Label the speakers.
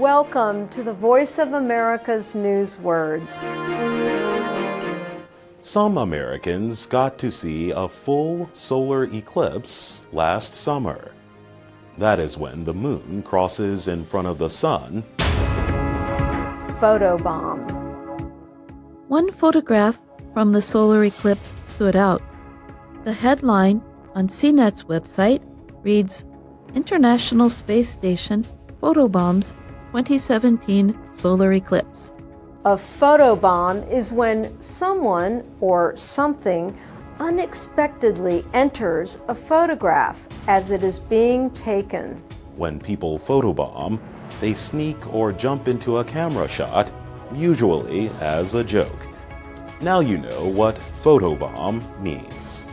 Speaker 1: Welcome to the Voice of America's News Words.
Speaker 2: Some Americans got to see a full solar eclipse last summer. That is when the moon crosses in front of the sun.
Speaker 1: Photobomb.
Speaker 3: One photograph from the solar eclipse stood out. The headline on CNET's website reads International Space Station Photobombs 2017 Solar Eclipse.
Speaker 1: A photobomb is when someone or something unexpectedly enters a photograph as it is being taken.
Speaker 2: When people photobomb, they sneak or jump into a camera shot, usually as a joke. Now you know what photobomb means.